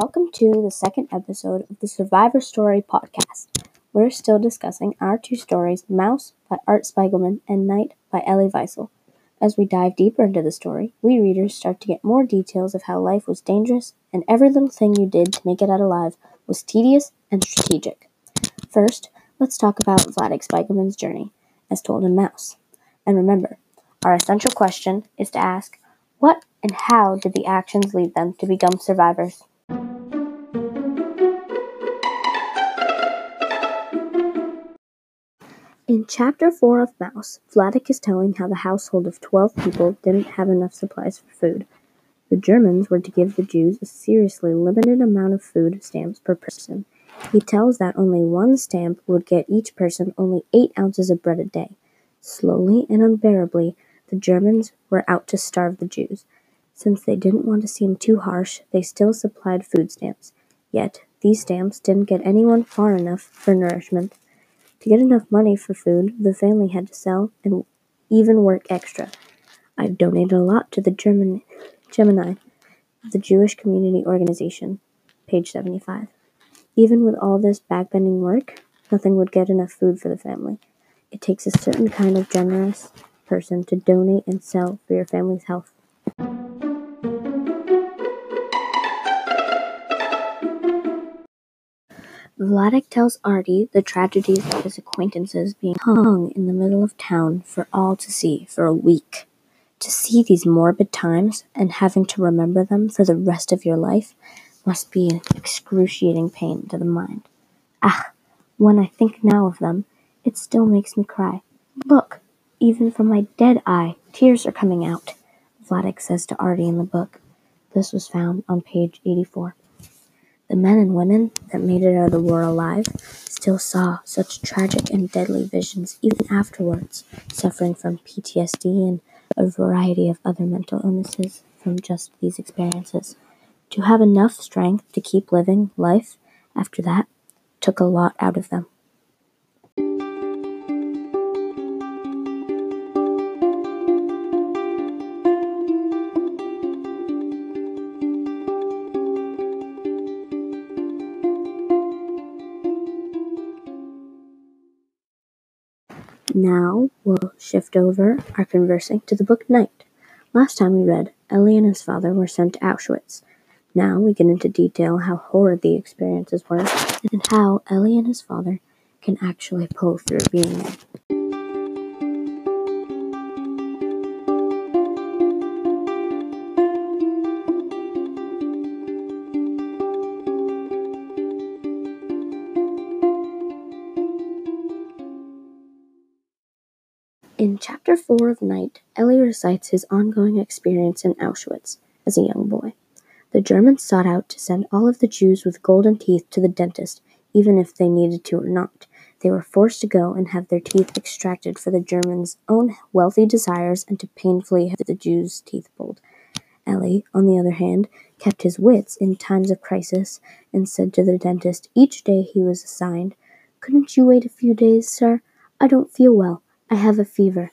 to the second episode of the Survivor Story podcast. We're still discussing our two stories, Maus by Art Spiegelman and Night by Elie Wiesel. As we dive deeper into the story, we readers start to get more details of how life was dangerous and every little thing you did to make it out alive was tedious and strategic. First, let's talk about Vladek Spiegelman's journey, as told in Maus. And remember, our essential question is to ask what and how did the actions lead them to become survivors? In chapter 4 of Maus, Vladek is telling how the household of 12 people didn't have enough supplies for food. The Germans were to give the Jews a seriously limited amount of food stamps per person. He tells that only one stamp would get each person only 8 ounces of bread a day. Slowly and unbearably, the Germans were out to starve the Jews. Since they didn't want to seem too harsh, they still supplied food stamps. Yet, these stamps didn't get anyone far enough for nourishment. To get enough money for food, the family had to sell and even work extra. I've donated a lot to the German Gemeinde, the Jewish Community Organization, page 75. Even with all this backbending work, nothing would get enough food for the family. It takes a certain kind of generous person to donate and sell for your family's health. Vladek tells Artie the tragedies of his acquaintances being hung in the middle of town for all to see for a week. To see these morbid times and having to remember them for the rest of your life must be an excruciating pain to the mind. Ah, when I think now of them, it still makes me cry. Look, even from my dead eye, tears are coming out, Vladek says to Artie in the book. This was found on page 84. The men and women that made it out of the war alive still saw such tragic and deadly visions even afterwards, suffering from PTSD and a variety of other mental illnesses from just these experiences. To have enough strength to keep living life after that took a lot out of them. Now we'll shift over our conversing to the book Night. Last time we read, Elie and his father were sent to Auschwitz. Now we get into detail how horrid the experiences were and how Elie and his father can actually pull through being there. In chapter 4 of Night, Elie recites his ongoing experience in Auschwitz as a young boy. The Germans sought out to send all of the Jews with golden teeth to the dentist, even if they needed to or not. They were forced to go and have their teeth extracted for the Germans' own wealthy desires and to painfully have the Jews' teeth pulled. Elie, on the other hand, kept his wits in times of crisis and said to the dentist each day he was assigned, Couldn't you wait a few days, sir? I don't feel well. I have a fever.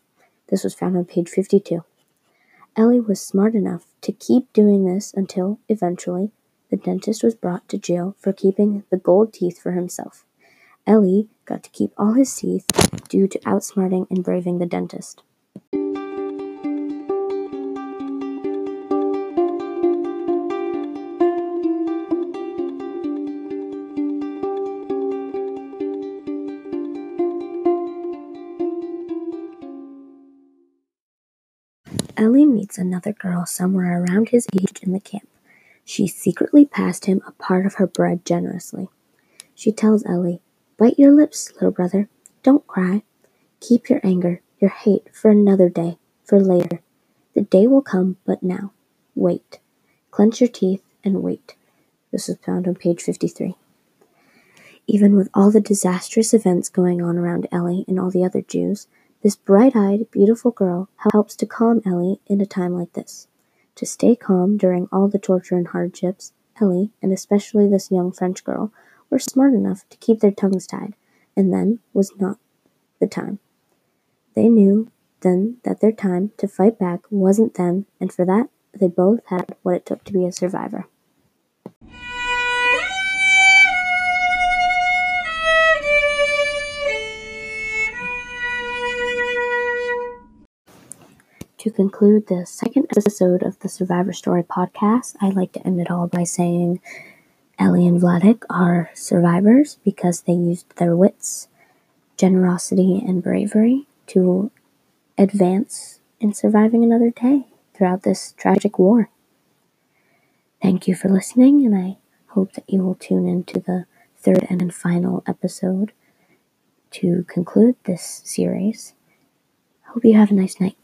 This was found on page 52. Elie was smart enough to keep doing this until, eventually, the dentist was brought to jail for keeping the gold teeth for himself. Elie got to keep all his teeth due to outsmarting and braving the dentist. Elie meets another girl somewhere around his age in the camp. She secretly passed him a part of her bread generously. She tells Elie, Bite your lips, little brother. Don't cry. Keep your anger, your hate for another day, for later. The day will come, but now. Wait. Clench your teeth and wait. This is found on page 53. Even with all the disastrous events going on around Elie and all the other Jews, this bright-eyed, beautiful girl helps to calm Elie in a time like this. To stay calm during all the torture and hardships, Elie, and especially this young French girl, were smart enough to keep their tongues tied, and then was not the time. They knew then that their time to fight back wasn't then, and for that, they both had what it took to be a survivor. To conclude the second episode of the Survivor Story podcast, I like to end it all by saying Elie and Vladek are survivors because they used their wits, generosity, and bravery to advance in surviving another day throughout this tragic war. Thank you for listening, and I hope that you will tune into the third and final episode to conclude this series. Hope you have a nice night.